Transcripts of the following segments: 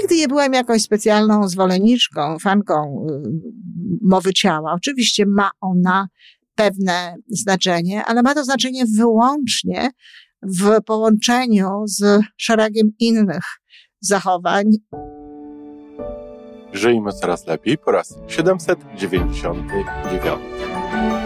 Nigdy nie byłem jakąś specjalną zwolenniczką, fanką y, mowy ciała. Oczywiście ma ona pewne znaczenie, ale ma to znaczenie wyłącznie w połączeniu z szeregiem innych zachowań. Żyjmy coraz lepiej po raz 799.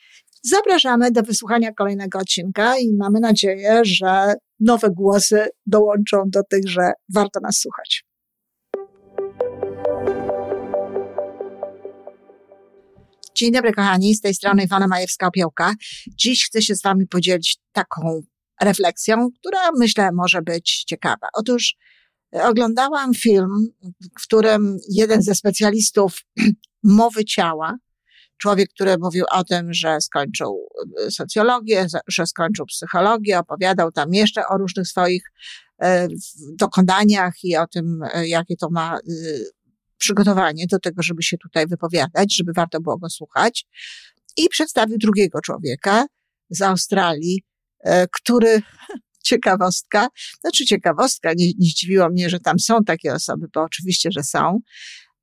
Zapraszamy do wysłuchania kolejnego odcinka i mamy nadzieję, że nowe głosy dołączą do tych, że warto nas słuchać. Dzień dobry, kochani, z tej strony Iwona Majewska-Opiełka. Dziś chcę się z Wami podzielić taką refleksją, która myślę może być ciekawa. Otóż e, oglądałam film, w którym jeden ze specjalistów mowy ciała, człowiek, który mówił o tym, że skończył e, socjologię, że skończył psychologię, opowiadał tam jeszcze o różnych swoich e, dokonaniach i o tym, jakie to ma przygotowanie do tego, żeby się tutaj wypowiadać, żeby warto było go słuchać. I przedstawił drugiego człowieka z Australii, który, ciekawostka, znaczy ciekawostka, nie, nie zdziwiło mnie, że tam są takie osoby, bo oczywiście, że są,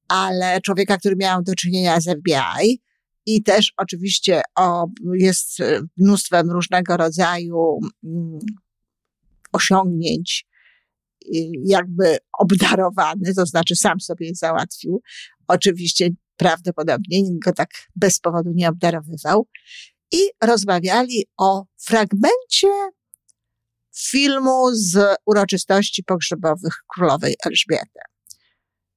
ale człowieka, który miał do czynienia z FBI, i też oczywiście o, jest mnóstwem różnego rodzaju mm, osiągnięć jakby obdarowany, to znaczy sam sobie załatwił. Oczywiście prawdopodobnie go tak bez powodu nie obdarowywał. I rozmawiali o fragmencie filmu z uroczystości pogrzebowych królowej Elżbiety.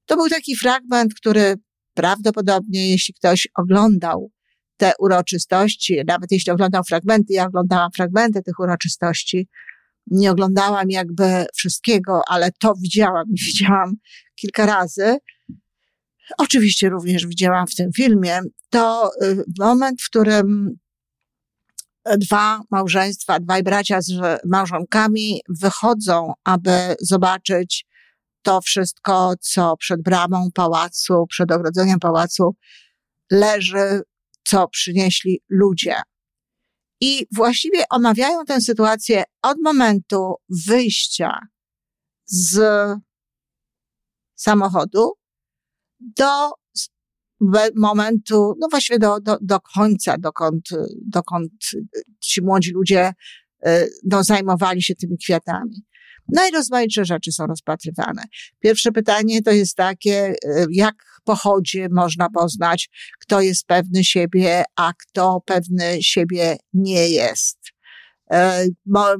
To był taki fragment, który prawdopodobnie, jeśli ktoś oglądał te uroczystości, nawet jeśli oglądał fragmenty, ja oglądałam fragmenty tych uroczystości, nie oglądałam jakby wszystkiego, ale to widziałam i widziałam kilka razy. Oczywiście również widziałam w tym filmie. To y, moment, w którym dwa małżeństwa, dwaj bracia z małżonkami wychodzą, aby zobaczyć to wszystko, co przed bramą pałacu, przed ogrodzeniem pałacu leży, co przynieśli ludzie. I właściwie omawiają tę sytuację od momentu wyjścia z samochodu do momentu, no właściwie do, do, do końca, dokąd, dokąd ci młodzi ludzie y, no, zajmowali się tymi kwiatami. Najrozmaitsze rzeczy są rozpatrywane. Pierwsze pytanie to jest takie, y, jak pochodzie można poznać, kto jest pewny siebie, a kto pewny siebie nie jest. E,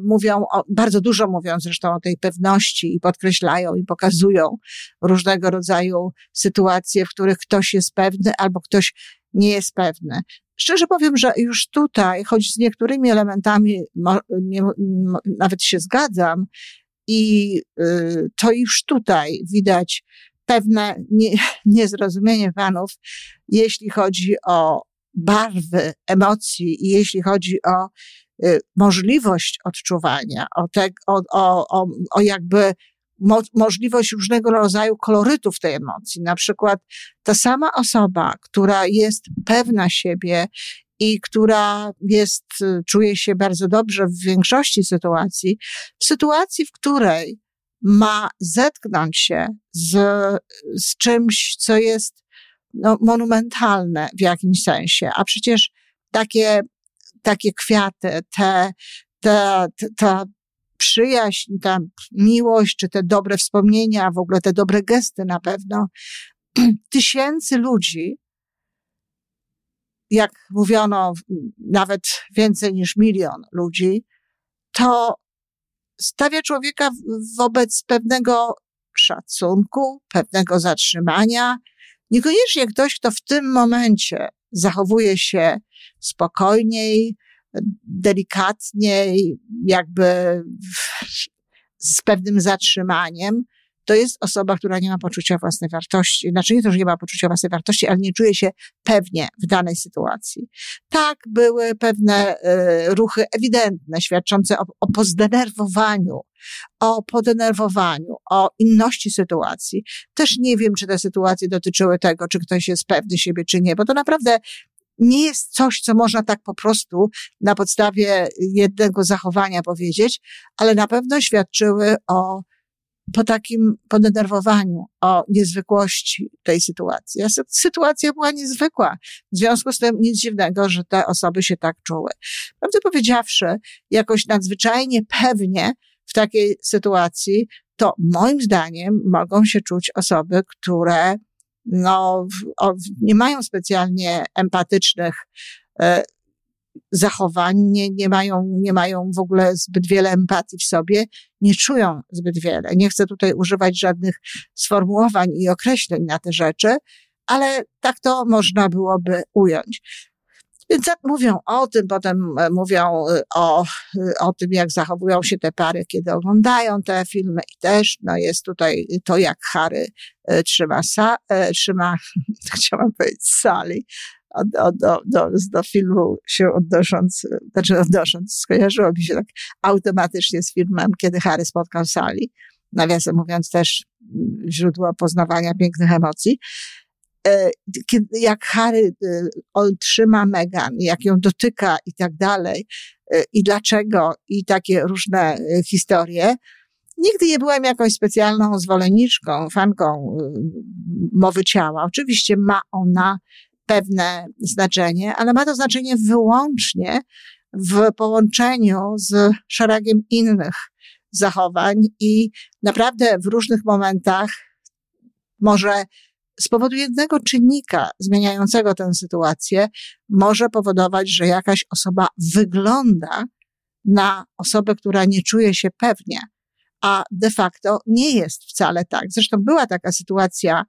mówią, o, bardzo dużo mówią zresztą o tej pewności i podkreślają i pokazują różnego rodzaju sytuacje, w których ktoś jest pewny albo ktoś nie jest pewny. Szczerze powiem, że już tutaj, choć z niektórymi elementami nie, nawet się zgadzam, i y, to już tutaj widać pewne nie, niezrozumienie panów, jeśli chodzi o barwy emocji i jeśli chodzi o y, możliwość odczuwania, o, te, o, o, o, jakby mo, możliwość różnego rodzaju kolorytów tej emocji. Na przykład ta sama osoba, która jest pewna siebie i która jest, y, czuje się bardzo dobrze w większości sytuacji, w sytuacji, w której ma zetknąć się z, z czymś, co jest no, monumentalne w jakimś sensie. A przecież takie, takie kwiaty, te, te, te, ta przyjaźń, ta miłość, czy te dobre wspomnienia, w ogóle te dobre gesty na pewno, tysięcy ludzi, jak mówiono, nawet więcej niż milion ludzi, to stawia człowieka wobec pewnego szacunku, pewnego zatrzymania. Niekoniecznie ktoś, kto w tym momencie zachowuje się spokojniej, delikatniej, jakby z pewnym zatrzymaniem, to jest osoba, która nie ma poczucia własnej wartości. Znaczy nie to, że nie ma poczucia własnej wartości, ale nie czuje się pewnie w danej sytuacji. Tak, były pewne y, ruchy ewidentne, świadczące o, o pozdenerwowaniu, o podenerwowaniu, o inności sytuacji. Też nie wiem, czy te sytuacje dotyczyły tego, czy ktoś jest pewny siebie, czy nie, bo to naprawdę nie jest coś, co można tak po prostu na podstawie jednego zachowania powiedzieć, ale na pewno świadczyły o po takim podenerwowaniu, o niezwykłości tej sytuacji. Sytuacja była niezwykła. W związku z tym nic dziwnego, że te osoby się tak czuły. Prawdę powiedziawszy, jakoś nadzwyczajnie pewnie w takiej sytuacji, to moim zdaniem mogą się czuć osoby, które no, nie mają specjalnie empatycznych e, zachowań, nie, nie, mają, nie mają w ogóle zbyt wiele empatii w sobie, nie czują zbyt wiele. Nie chcę tutaj używać żadnych sformułowań i określeń na te rzeczy, ale tak to można byłoby ująć. Więc jak mówią o tym, potem e, mówią e, o, e, o tym, jak zachowują się te pary, kiedy oglądają te filmy i też, no jest tutaj to, jak Harry trzyma, sa, trzyma, chciałam powiedzieć, Sally, do, do, do, do filmu się odnosząc, znaczy odnosząc, skojarzyło mi się tak automatycznie z filmem, kiedy Harry spotkał Sally. Nawiasem mówiąc też źródło poznawania pięknych emocji. E, jak Harry e, on trzyma Megan, jak ją dotyka i tak dalej, e, i dlaczego, i takie różne historie. Nigdy nie byłem jakąś specjalną zwolenniczką, fanką mowy ciała. Oczywiście ma ona pewne znaczenie, ale ma to znaczenie wyłącznie w połączeniu z szeregiem innych zachowań i naprawdę w różnych momentach może z powodu jednego czynnika zmieniającego tę sytuację może powodować, że jakaś osoba wygląda na osobę, która nie czuje się pewnie, a de facto nie jest wcale tak. Zresztą była taka sytuacja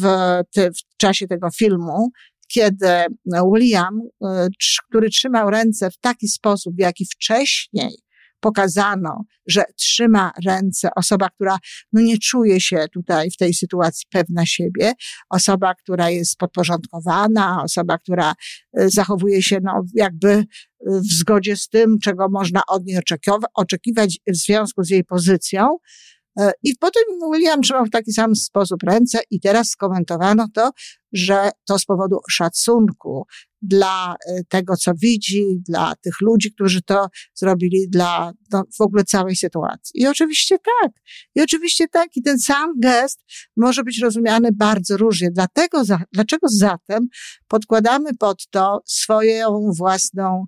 w, te, w czasie tego filmu, kiedy William, y, który trzymał ręce w taki sposób, w jaki wcześniej pokazano, że trzyma ręce osoba, która no nie czuje się tutaj w tej sytuacji pewna siebie, osoba, która jest podporządkowana, osoba, która y, zachowuje się no jakby y, w zgodzie z tym, czego można od niej oczekiwać w związku z jej pozycją, E, I potem William trzymał w taki sam sposób ręce i teraz skomentowano to, że to z powodu szacunku dla e, tego, co widzi, dla tych ludzi, którzy to zrobili, dla no, w ogóle całej sytuacji. I oczywiście tak. I oczywiście tak. I ten sam gest może być rozumiany bardzo różnie. Dlatego, dlaczego zatem podkładamy pod to swoją własną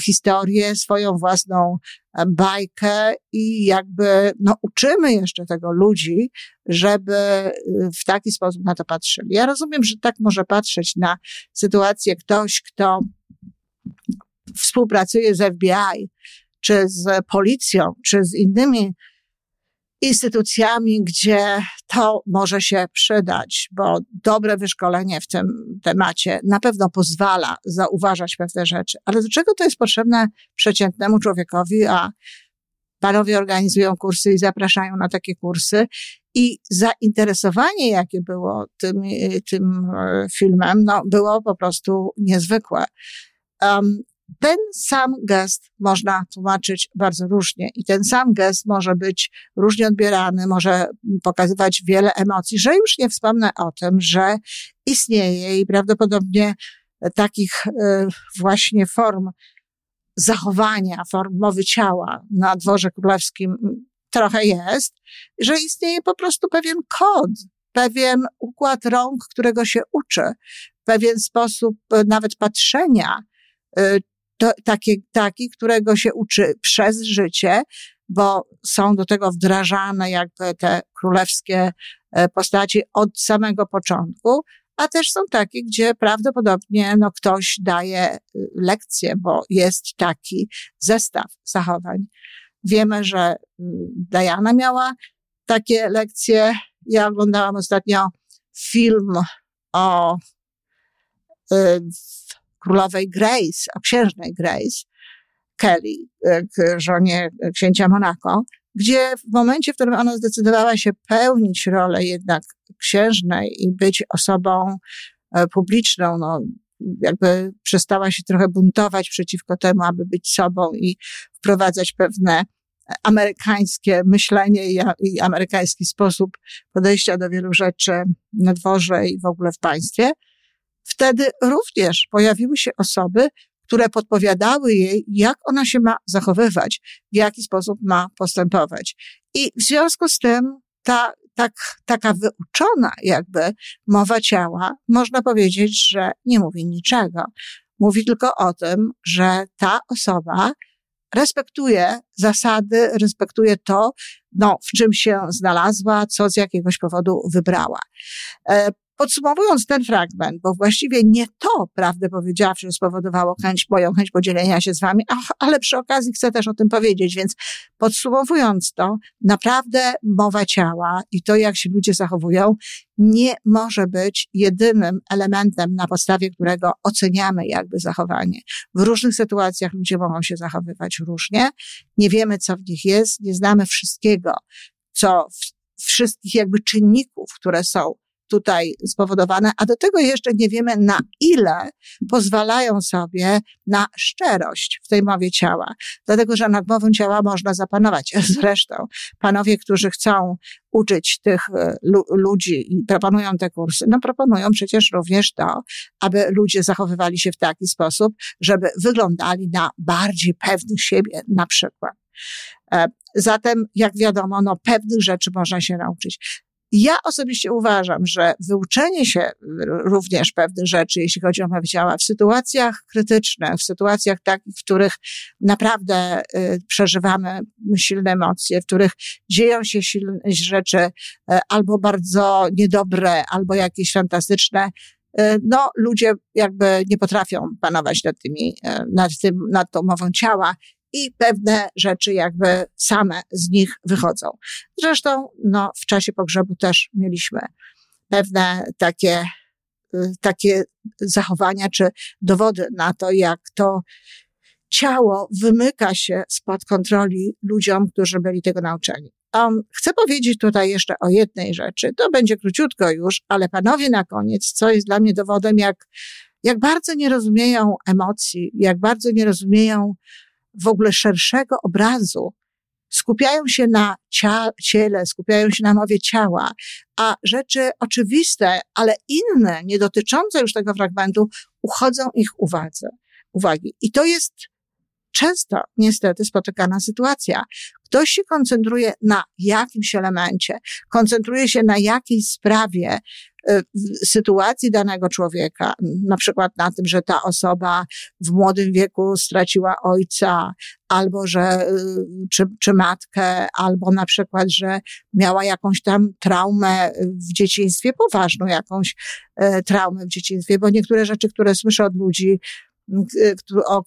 historię, swoją własną e, bajkę i jakby no, uczymy jeszcze tego ludzi, żeby e, w taki sposób na to patrzyli. Ja rozumiem, że tak może patrzeć na sytuację ktoś, kto współpracuje z FBI, czy z policją, czy z innymi instytucjami, gdzie to może się przydać, bo dobre wyszkolenie w tym temacie na pewno pozwala zauważać pewne rzeczy. Ale do czego to jest potrzebne przeciętnemu człowiekowi, a panowie organizują kursy i zapraszają na takie kursy. I zainteresowanie, jakie było tym, tym e, filmem, no, było po prostu niezwykłe. Um, ten sam gest można tłumaczyć bardzo różnie i ten sam gest może być różnie odbierany, może pokazywać wiele emocji, że już nie wspomnę o tym, że istnieje i prawdopodobnie takich e, właśnie form zachowania, form mowy ciała na dworze królewskim trochę jest, że istnieje po prostu pewien kod, pewien układ rąk, którego się uczy, pewien sposób nawet patrzenia, e, to, taki, taki, którego się uczy przez życie, bo są do tego wdrażane jakby te królewskie e, postaci od samego początku, a też są takie, gdzie prawdopodobnie no, ktoś daje y, lekcje, bo jest taki zestaw zachowań. Wiemy, że y, Diana miała takie lekcje. Ja oglądałam ostatnio film o y, królowej Grace, o księżnej Grace. Kelly, żonie księcia Monaco, gdzie w momencie, w którym ona zdecydowała się pełnić rolę jednak księżnej i być osobą e, publiczną, no, jakby przestała się trochę buntować przeciwko temu, aby być sobą i wprowadzać pewne amerykańskie myślenie i, i amerykański sposób podejścia do wielu rzeczy na dworze i w ogóle w państwie. Wtedy również pojawiły się osoby, które podpowiadały jej, jak ona się ma zachowywać, w jaki sposób ma postępować. I w związku z tym ta, tak, taka wyuczona jakby mowa ciała, można powiedzieć, że nie mówi niczego. Mówi tylko o tym, że ta osoba respektuje zasady, respektuje to, no, w czym się znalazła, co z jakiegoś powodu wybrała. Podsumowując ten fragment, bo właściwie nie to, prawdę powiedziawszy, spowodowało chęć, moją chęć podzielenia się z wami, ale przy okazji chcę też o tym powiedzieć, więc podsumowując to, naprawdę mowa ciała i to, jak się ludzie zachowują, nie może być jedynym elementem, na podstawie którego oceniamy jakby zachowanie. W różnych sytuacjach ludzie mogą się zachowywać różnie, nie wiemy, co w nich jest, nie znamy wszystkiego, co wszystkich jakby czynników, które są tutaj spowodowane, a do tego jeszcze nie wiemy na ile pozwalają sobie na szczerość w tej mowie ciała. Dlatego, że nad mową ciała można zapanować. Zresztą panowie, którzy chcą uczyć tych e, ludzi i proponują te kursy, no proponują przecież również to, aby ludzie zachowywali się w taki sposób, żeby wyglądali na bardziej pewnych siebie na przykład. E, zatem, jak wiadomo, no, pewnych rzeczy można się nauczyć. Ja osobiście uważam, że wyuczenie się również pewnych rzeczy, jeśli chodzi o mowę ciała, w sytuacjach krytycznych, w sytuacjach takich, w których naprawdę y, przeżywamy silne emocje, w których dzieją się silne rzeczy y, albo bardzo niedobre, albo jakieś fantastyczne, y, no, ludzie jakby nie potrafią panować nad tymi, nad tym, nad tą mową ciała i pewne rzeczy jakby same z nich wychodzą. Zresztą, no, w czasie pogrzebu też mieliśmy pewne takie, y, takie zachowania czy dowody na to, jak to ciało wymyka się spod kontroli ludziom, którzy byli tego nauczeni. Um, chcę powiedzieć tutaj jeszcze o jednej rzeczy. To będzie króciutko już, ale panowie na koniec, co jest dla mnie dowodem, jak, jak bardzo nie rozumieją emocji, jak bardzo nie rozumieją w ogóle szerszego obrazu, skupiają się na ciele, skupiają się na mowie ciała, a rzeczy oczywiste, ale inne, nie dotyczące już tego fragmentu, uchodzą ich uwadze, uwagi. I to jest często niestety spotykana sytuacja. Ktoś się koncentruje na jakimś elemencie, koncentruje się na jakiejś sprawie, sytuacji danego człowieka, na przykład na tym, że ta osoba w młodym wieku straciła ojca, albo że, y, czy, czy matkę, albo na przykład, że miała jakąś tam traumę w dzieciństwie, poważną jakąś y, traumę w dzieciństwie, bo niektóre rzeczy, które słyszę od ludzi, o,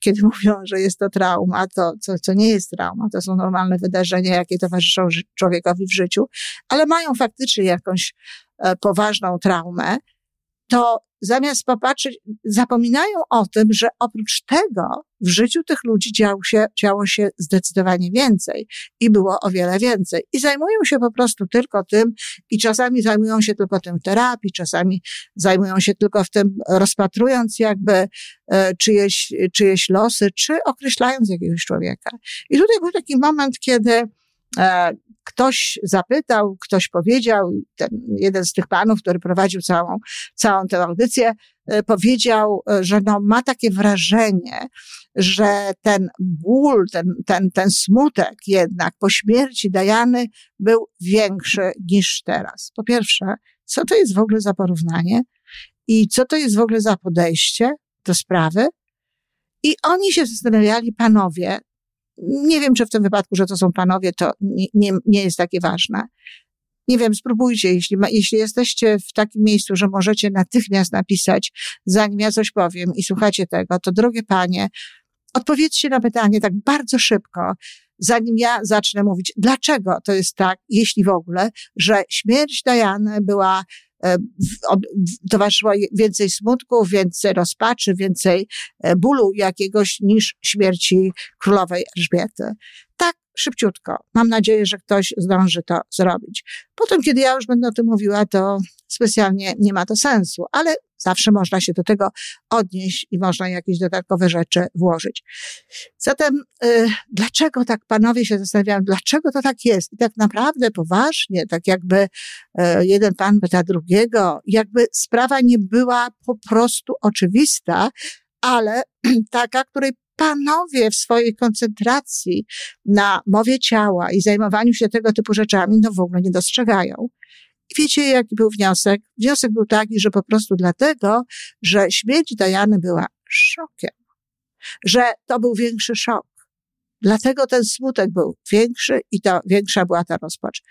kiedy mówią, że jest to trauma, to co, co nie jest trauma, to są normalne wydarzenia, jakie towarzyszą człowiekowi w życiu, ale mają faktycznie jakąś e, poważną traumę, to zamiast popatrzeć, zapominają o tym, że oprócz tego w życiu tych ludzi działo się, działo się zdecydowanie więcej i było o wiele więcej. I zajmują się po prostu tylko tym i czasami zajmują się tylko tym w terapii, czasami zajmują się tylko w tym, rozpatrując jakby e, czyjeś, czyjeś losy, czy określając jakiegoś człowieka. I tutaj był taki moment, kiedy e, ktoś zapytał, ktoś powiedział, ten jeden z tych panów, który prowadził całą, całą tę audycję, e, powiedział, e, że no, ma takie wrażenie, że ten ból, ten, ten, ten smutek jednak po śmierci Dajany był większy niż teraz. Po pierwsze, co to jest w ogóle za porównanie i co to jest w ogóle za podejście do sprawy? I oni się zastanawiali, panowie, nie wiem, czy w tym wypadku, że to są panowie, to nie, nie, nie jest takie ważne. Nie wiem, spróbujcie, jeśli, ma, jeśli jesteście w takim miejscu, że możecie natychmiast napisać, zanim ja coś powiem i słuchacie tego, to drogie panie, odpowiedzcie na pytanie tak bardzo szybko, zanim ja zacznę mówić, dlaczego to jest tak, jeśli w ogóle, że śmierć Diany była towarzyszyło więcej smutku, więcej rozpaczy, więcej e, bólu jakiegoś niż śmierci królowej Elżbiety. Tak szybciutko. Mam nadzieję, że ktoś zdąży to zrobić. Potem, kiedy ja już będę o tym mówiła, to specjalnie nie ma to sensu, ale zawsze można się do tego odnieść i można jakieś dodatkowe rzeczy włożyć. Zatem, y, dlaczego tak panowie się zastanawiają, dlaczego to tak jest? I tak naprawdę poważnie, tak jakby y, jeden pan pyta drugiego, jakby sprawa nie była po prostu oczywista, ale taka, której panowie w swojej koncentracji na mowie ciała i zajmowaniu się tego typu rzeczami, no w ogóle nie dostrzegają. Wiecie, jaki był wniosek? Wniosek był taki, że po prostu dlatego, że śmierć Dajany była szokiem, że to był większy szok. Dlatego ten smutek był większy i to większa była ta rozpacz.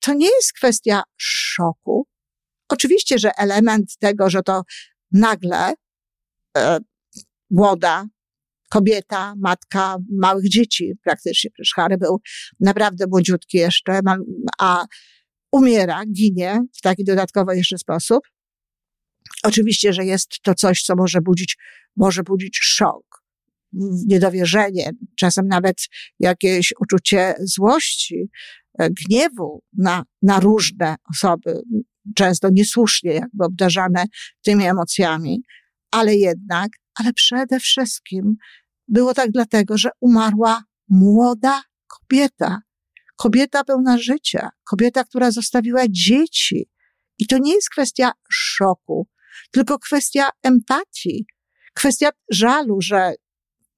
To nie jest kwestia szoku. Oczywiście, że element tego, że to nagle e, młoda kobieta, matka małych dzieci praktycznie. Przecież Harry był naprawdę młodziutki jeszcze, a umiera, ginie w taki dodatkowy jeszcze sposób. Oczywiście, że jest to coś, co może budzić, może budzić szok, niedowierzenie, czasem nawet jakieś uczucie złości, e, gniewu na, na różne osoby, często niesłusznie jakby obdarzane tymi emocjami, ale jednak, ale przede wszystkim było tak dlatego, że umarła młoda kobieta. Kobieta pełna życia, kobieta, która zostawiła dzieci. I to nie jest kwestia szoku, tylko kwestia empatii, kwestia żalu, że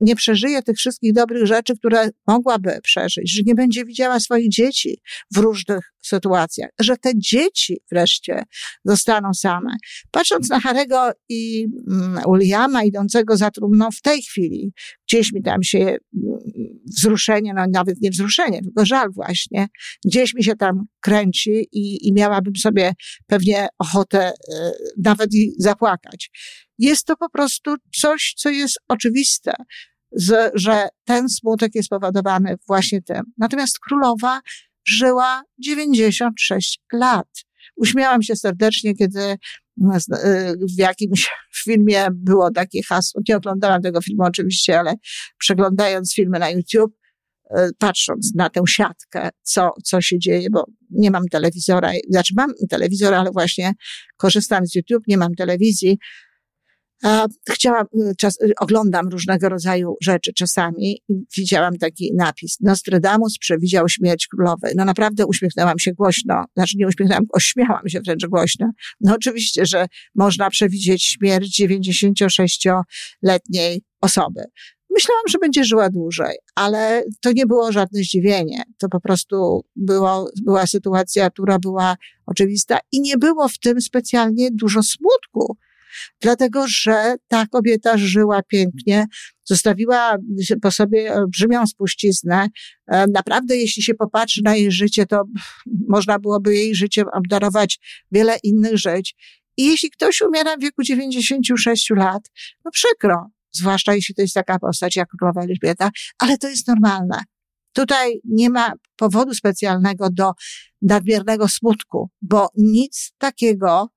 nie przeżyje tych wszystkich dobrych rzeczy, które mogłaby przeżyć, że nie będzie widziała swoich dzieci w różnych sytuacjach, że te dzieci wreszcie zostaną same. Patrząc na Harego i mm, Williama idącego za trumną w tej chwili, gdzieś mi tam się mm, wzruszenie, no nawet nie wzruszenie, tylko żal właśnie, gdzieś mi się tam kręci i, i miałabym sobie pewnie ochotę y, nawet i zapłakać. Jest to po prostu coś, co jest oczywiste, z, że ten smutek jest powodowany właśnie tym. Natomiast królowa żyła 96 lat. Uśmiałam się serdecznie, kiedy y, w jakimś filmie było takie hasło. Nie oglądałam tego filmu oczywiście, ale przeglądając filmy na YouTube, y, patrząc na tę siatkę, co, co się dzieje, bo nie mam telewizora, znaczy mam telewizor, ale właśnie korzystam z YouTube, nie mam telewizji, Chciałam, y, czas, y, oglądam różnego rodzaju rzeczy czasami i widziałam taki napis. Nostradamus przewidział śmierć królowej. No naprawdę uśmiechnęłam się głośno. Znaczy nie uśmiechnęłam, ośmiałam się wręcz głośno. No oczywiście, że można przewidzieć śmierć 96-letniej osoby. Myślałam, że będzie żyła dłużej, ale to nie było żadne zdziwienie. To po prostu było, była sytuacja, która była oczywista i nie było w tym specjalnie dużo smutku dlatego że ta kobieta żyła pięknie, zostawiła po sobie olbrzymią spuściznę. E, naprawdę, jeśli się popatrzy na jej życie, to można byłoby jej życiem obdarować wiele innych żyć. I jeśli ktoś umiera w wieku 96 lat, no przykro, zwłaszcza jeśli to jest taka postać jak królowa Elżbieta, ale to jest normalne. Tutaj nie ma powodu specjalnego do nadmiernego smutku, bo nic takiego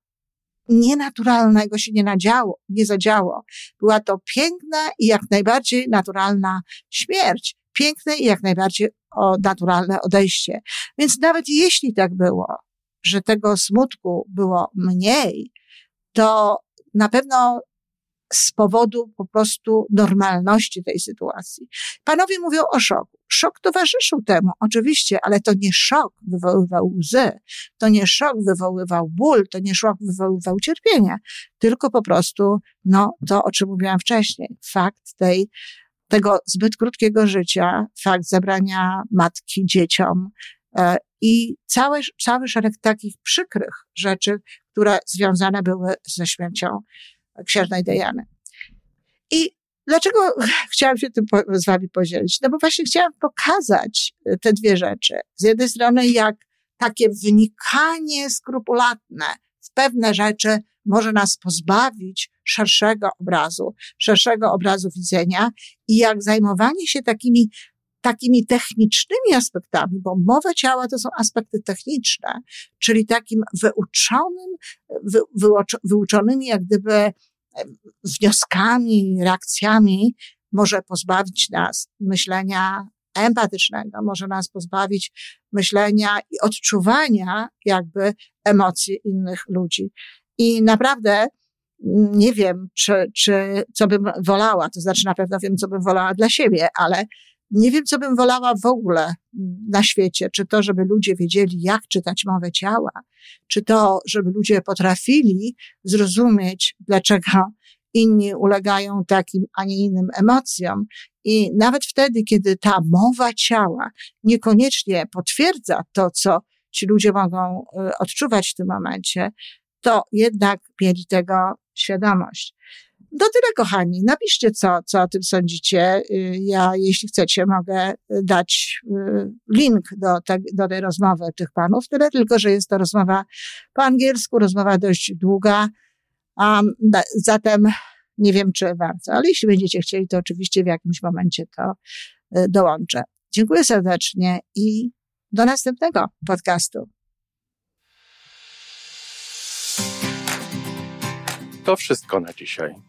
nienaturalnego się nie nadziało, nie zadziało. Była to piękna i jak najbardziej naturalna śmierć. Piękne i jak najbardziej o, naturalne odejście. Więc nawet jeśli tak było, że tego smutku było mniej, to na pewno z powodu po prostu normalności tej sytuacji. Panowie mówią o szoku. Szok towarzyszył temu, oczywiście, ale to nie szok wywoływał łzy, to nie szok wywoływał ból, to nie szok wywoływał cierpienia, tylko po prostu, no, to, o czym mówiłam wcześniej, fakt tej, tego zbyt krótkiego życia, fakt zabrania matki dzieciom, e, i cały, cały szereg takich przykrych rzeczy, które związane były ze śmiercią księżnej Diany. I dlaczego chciałam się tym z wami podzielić? No bo właśnie chciałam pokazać e, te dwie rzeczy. Z jednej strony, jak takie wynikanie skrupulatne w pewne rzeczy może nas pozbawić szerszego obrazu, szerszego obrazu widzenia i jak zajmowanie się takimi takimi technicznymi aspektami, bo mowa ciała to są aspekty techniczne, czyli takim wyuczonym, wy, wyuczonymi jak gdyby wnioskami, reakcjami może pozbawić nas myślenia empatycznego, może nas pozbawić myślenia i odczuwania jakby emocji innych ludzi. I naprawdę nie wiem, czy, czy co bym wolała, to znaczy na pewno wiem, co bym wolała dla siebie, ale nie wiem, co bym wolała w ogóle na świecie. Czy to, żeby ludzie wiedzieli, jak czytać mowę ciała, czy to, żeby ludzie potrafili zrozumieć, dlaczego inni ulegają takim, a nie innym emocjom. I nawet wtedy, kiedy ta mowa ciała niekoniecznie potwierdza to, co ci ludzie mogą y, odczuwać w tym momencie, to jednak mieli tego świadomość. Do tyle, kochani. Napiszcie, co, co o tym sądzicie. Y, ja, jeśli chcecie, mogę dać y, link do, te, do tej rozmowy tych panów. Tyle tylko, że jest to rozmowa po angielsku, rozmowa dość długa. Um, zatem nie wiem, czy warto, ale jeśli będziecie chcieli, to oczywiście w jakimś momencie to y, dołączę. Dziękuję serdecznie i do następnego podcastu. To wszystko na dzisiaj.